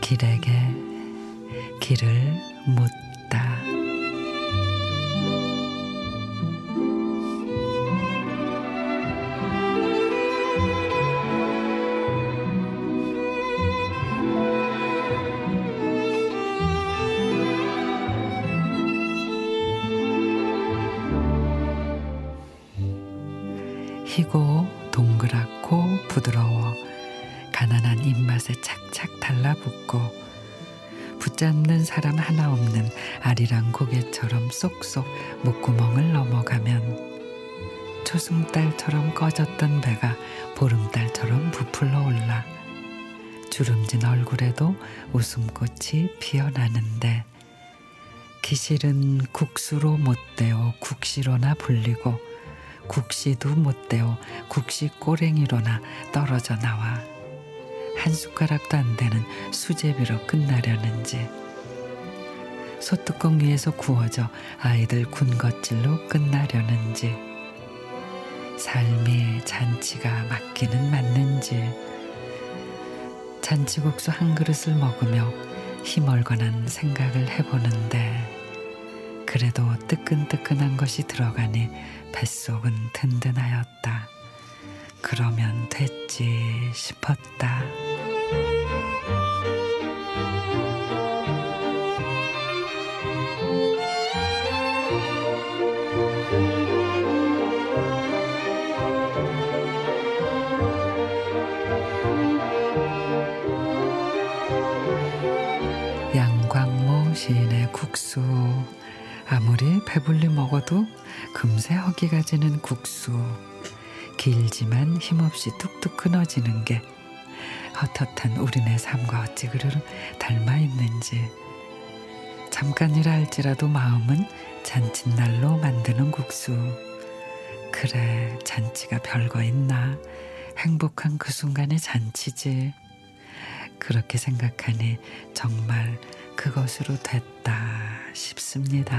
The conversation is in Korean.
길에게 길을 묻다. 희고 동그랗고 부드러워 가난한 입맛에 착착 달라붙고 붙잡는 사람 하나 없는 아리랑 고개처럼 쏙쏙 목구멍을 넘어가면 초승달처럼 꺼졌던 배가 보름달처럼 부풀러 올라 주름진 얼굴에도 웃음꽃이 피어나는데 기실은 국수로 못 되어 국시로나 불리고 국시도 못되어 국시 꼬랭이로나 떨어져 나와. 한 숟가락도 안 되는 수제비로 끝나려는지. 소뚜껑 위에서 구워져 아이들 군것질로 끝나려는지. 삶의 잔치가 맞기는 맞는지. 잔치국수 한 그릇을 먹으며 희멀건한 생각을 해보는데 그래도 뜨끈뜨끈한 것이 들어가니 뱃속은 든든하였다. 그러면 됐지 싶었다. 양광모 시인의 국수 아무리 배불리 먹어도 금세 허기가 지는 국수. 길지만 힘없이 뚝뚝 끊어지는 게 헛헛한 우리네 삶과 어찌 그리 닮아 있는지. 잠깐이라 할지라도 마음은 잔칫날로 만드는 국수. 그래 잔치가 별거 있나? 행복한 그 순간의 잔치지. 그렇게 생각하니 정말 그것으로 됐다 싶습니다.